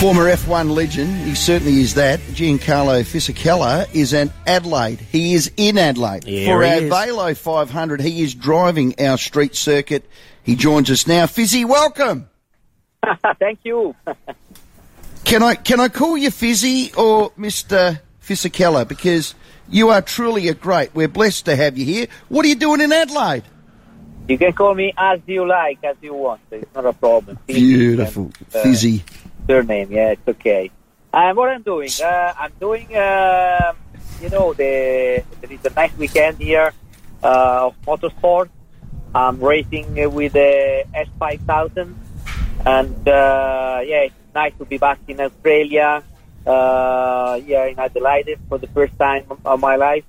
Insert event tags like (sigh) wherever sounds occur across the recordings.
Former F1 legend, he certainly is that. Giancarlo Fisichella is at Adelaide. He is in Adelaide Here for he our is. Vailo 500. He is driving our street circuit. He joins us now. Fizzy, welcome. (laughs) Thank you. (laughs) Can I can I call you Fizzy or Mr. Fisichella because you are truly a great. We're blessed to have you here. What are you doing in Adelaide? You can call me as you like, as you want. It's not a problem. Fizzy Beautiful, and, uh, Fizzy. Surname, yeah, it's okay. And what I'm doing, uh, I'm doing, uh, you know, the there is a nice weekend here uh, of motorsport. I'm racing with the S5000, and uh, yeah, it's nice to be back in Australia. Uh, yeah, in Adelaide for the first time of my life.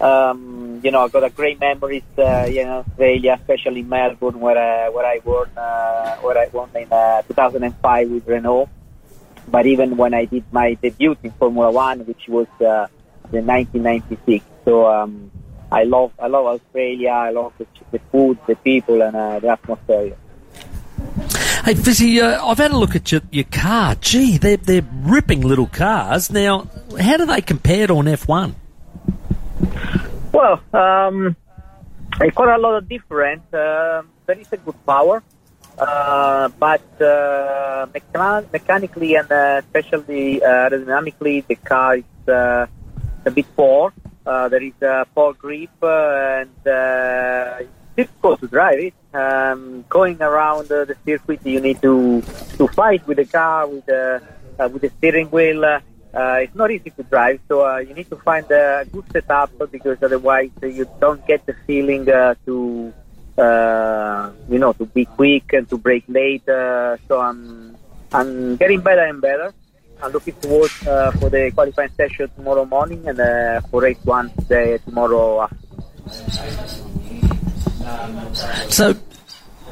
Um, you know, I got a great memories, uh, you know, Australia, especially Melbourne, where I, where I won, uh, where I won in uh, 2005 with Renault. But even when I did my debut in Formula One, which was uh, in 1996, so um, I love, I love Australia. I love the, the food, the people, and uh, the atmosphere. Hey, Fizzy, uh, I've had a look at your, your car. Gee, they're, they're ripping little cars. Now, how do they compare on F1? Well, um, it's quite a lot of difference. Uh, there is a good power, uh, but uh, mechan- mechanically and uh, especially uh, aerodynamically, the car is uh, a bit poor. There is a poor grip and it's difficult to drive it. Um, going around the circuit, you need to to fight with the car with the with the steering wheel. It's not easy to drive, so you need to find a good setup because otherwise you don't get the feeling to, uh, you know, to be quick and to break late. Uh, so I'm, I'm getting better and better. I'm looking forward uh, for the qualifying session tomorrow morning and uh, for race one today, tomorrow afternoon. So,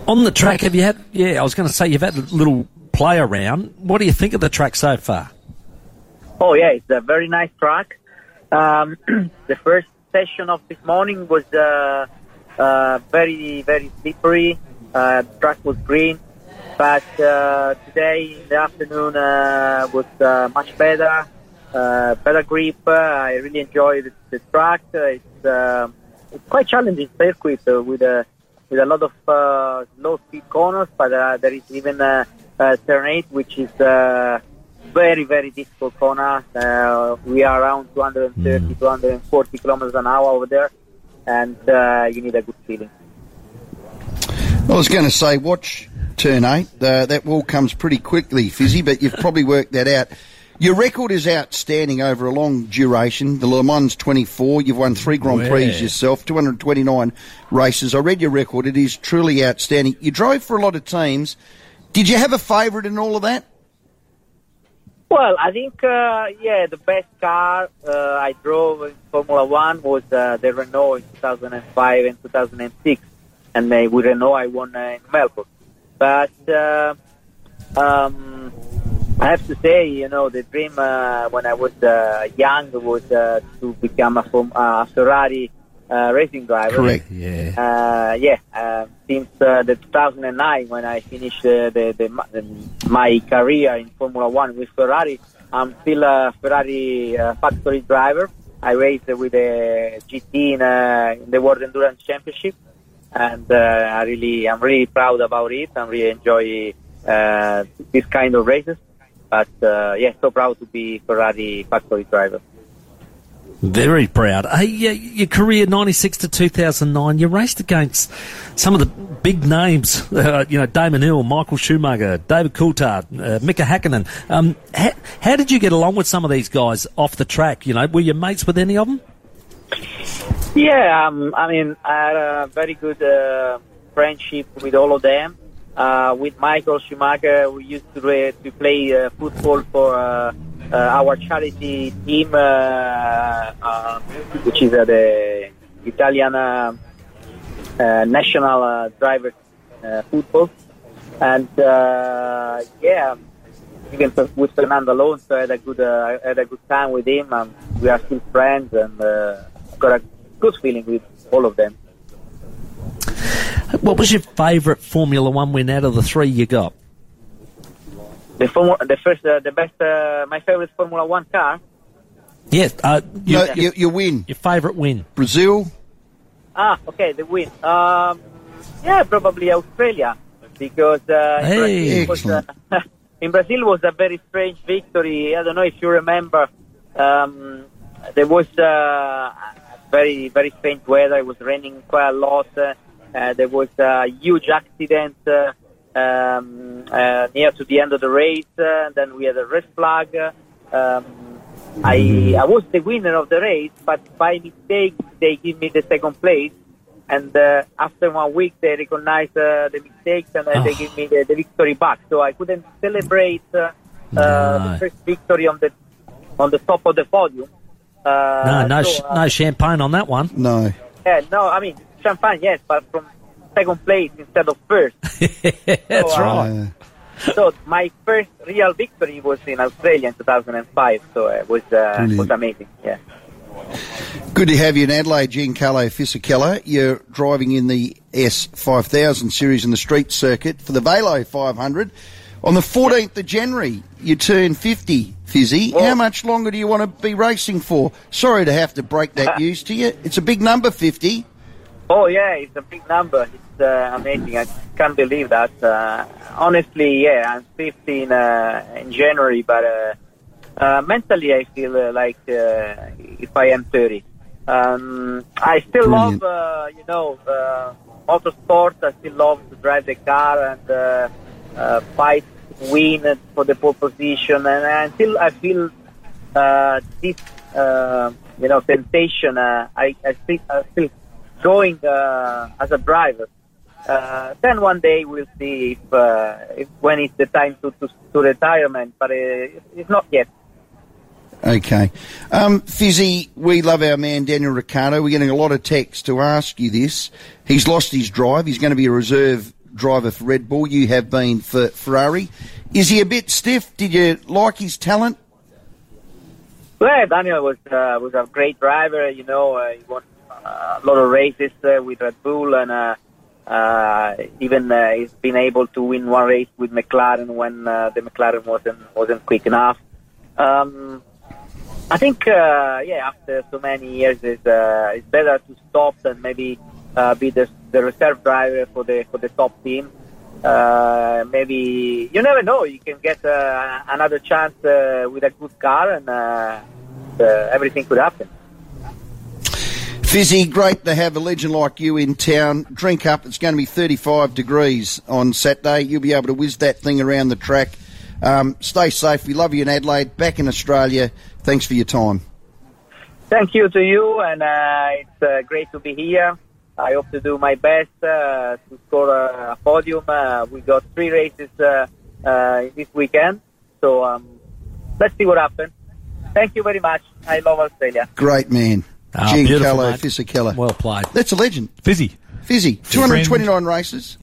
on the track, have you had, yeah, I was going to say you've had a little play around. What do you think of the track so far? Oh yeah, it's a very nice track. Um, (clears throat) the first session of this morning was uh, uh, very very slippery. Uh, track was green, but uh, today in the afternoon uh, was uh, much better, uh, better grip. Uh, I really enjoyed the, the track. Uh, it's uh, it's quite challenging circuit uh, with a with a lot of uh, low speed corners, but uh, there is even uh, uh, turn eight, which is uh, very, very difficult corner. Uh, we are around 230, 240 kilometers an hour over there, and uh, you need a good feeling. I was going to say, watch turn eight. Uh, that wall comes pretty quickly, Fizzy, but you've probably worked that out. Your record is outstanding over a long duration. The Le Mans 24, you've won three Grand Prix Yeah. yourself, 229 races. I read your record. It is truly outstanding. You drove for a lot of teams. Did you have a favourite in all of that? Well, I think, uh, yeah, the best car uh, I drove in Formula One was uh, the Renault in 2005 and 2006. And uh, with Renault, I won uh, in Melbourne. But uh, um, I have to say, you know, the dream uh, when I was uh, young was uh, to become a, uh, Ferrari uh, racing driver. Correct. Yeah. Uh, yeah, uh, since uh, the 2009 when I finished uh, the, the, the my career in Formula One with Ferrari, I'm still a Ferrari uh, factory driver. I raced with the GT in, uh, in the World Endurance Championship, and uh, I really, I'm really proud about it. I really enjoy uh, this kind of races. But uh, yeah, so proud to be Ferrari factory driver. Very proud. Hey, your career, 96 to 2009, you raced against some of the big names, uh, you know, Damon Hill, Michael Schumacher, David Coulthard, uh, Mika Hakkinen. Um, how, did you get along with some of these guys off the track? You know, were you mates with any of them? Yeah, um, I mean, I had a very good uh, friendship with all of them. Uh, with Michael Schumacher, we used to, uh, to play uh, football for our charity team, uh, uh, which is uh, the Italian uh, uh, national uh, driver uh, football. And uh, yeah, even with Fernando Alonso, so I had a good, uh, I had a good time with him. And we are still friends, and uh, got a good feeling with all of them. What was your favourite Formula One win out of the three you got? The Formula, the first, uh, the best, uh, my favorite Formula One car. Yes, uh, you, No, your, you, you win. your favourite win. Brazil. Ah, okay, the win. Um, yeah, probably Australia because uh, in, Brazil was, uh, (laughs) in Brazil was a very strange victory. I don't know if you remember. Um, there was uh, very very strange weather. It was raining quite a lot. Uh, uh, there was a huge accident uh, um, uh, near to the end of the race. Uh, then we had a red flag. Um, I I was the winner of the race, but by mistake they give me the second place. And uh, after one week, they recognize uh, the mistakes and uh, they Oh. give me the, the victory back. So I couldn't celebrate uh, uh, No. the first victory on the on the top of the podium. Uh, No, no, so, sh- uh, no champagne on that one. No. yeah, no, I mean champagne, yes, but from second place instead of first. (laughs) That's So, uh, right. Uh, (laughs) so my first real victory was in Australia in 2005. So it was uh, was amazing. Yeah. Good to have you in Adelaide, Giancarlo Fisichella. You're driving in the S5000 series in the street circuit for the Vailo 500. On the 14th of January, you turn 50, Fizzy. Well- How much longer do you want to be racing for? Sorry to have to break that (laughs) news to you. It's a big number, 50. Oh yeah, it's a big number. It's uh, amazing. I can't believe that. Uh, honestly, yeah, I'm 15 in, uh, in January, but uh, uh, mentally I feel uh, like uh, if I am 30. Um, I still Brilliant. love, uh, you know, uh, motorsport. I still love to drive the car and uh, uh, fight, win for the pole position. And until I feel uh, this, uh, you know, sensation, uh, I, I still, I still going uh, as a driver. Uh, then one day we'll see if, uh, if when it's the time to, to, to retirement, but uh, it's not yet. Okay. Um, Fizzy, we love our man Daniel Ricciardo. We're getting a lot of texts to ask you this. He's lost his drive. He's going to be a reserve driver for Red Bull. You have been for Ferrari. Is he a bit stiff? Did you like his talent? Well, Daniel was uh, was a great driver. You know, uh, he won a lot of races uh, with Red Bull, and uh, uh, even uh, he's been able to win one race with McLaren when uh, the McLaren wasn't wasn't quick enough. Um, I think, uh, yeah, after so many years, it's, it's better to stop and maybe be the, the reserve driver for the for the top team. Maybe you never know. You can get another chance with a good car, and everything could happen. Fizzy, great to have a legend like you in town. Drink up. It's going to be 35 degrees on Saturday. You'll be able to whiz that thing around the track. Um, stay safe. We love you in Adelaide. Back in Australia. Thanks for your time. Thank you to you, and uh, it's uh, great to be here. I hope to do my best uh, to score a, podium. Uh, we got three races uh, uh, this weekend, so um, let's see what happens. Thank you very much. I love Australia. Great man. Ah, beautiful, Giancarlo mate. Fisichella. Well played. That's a legend. Fizzy. Fizzy. 229 races.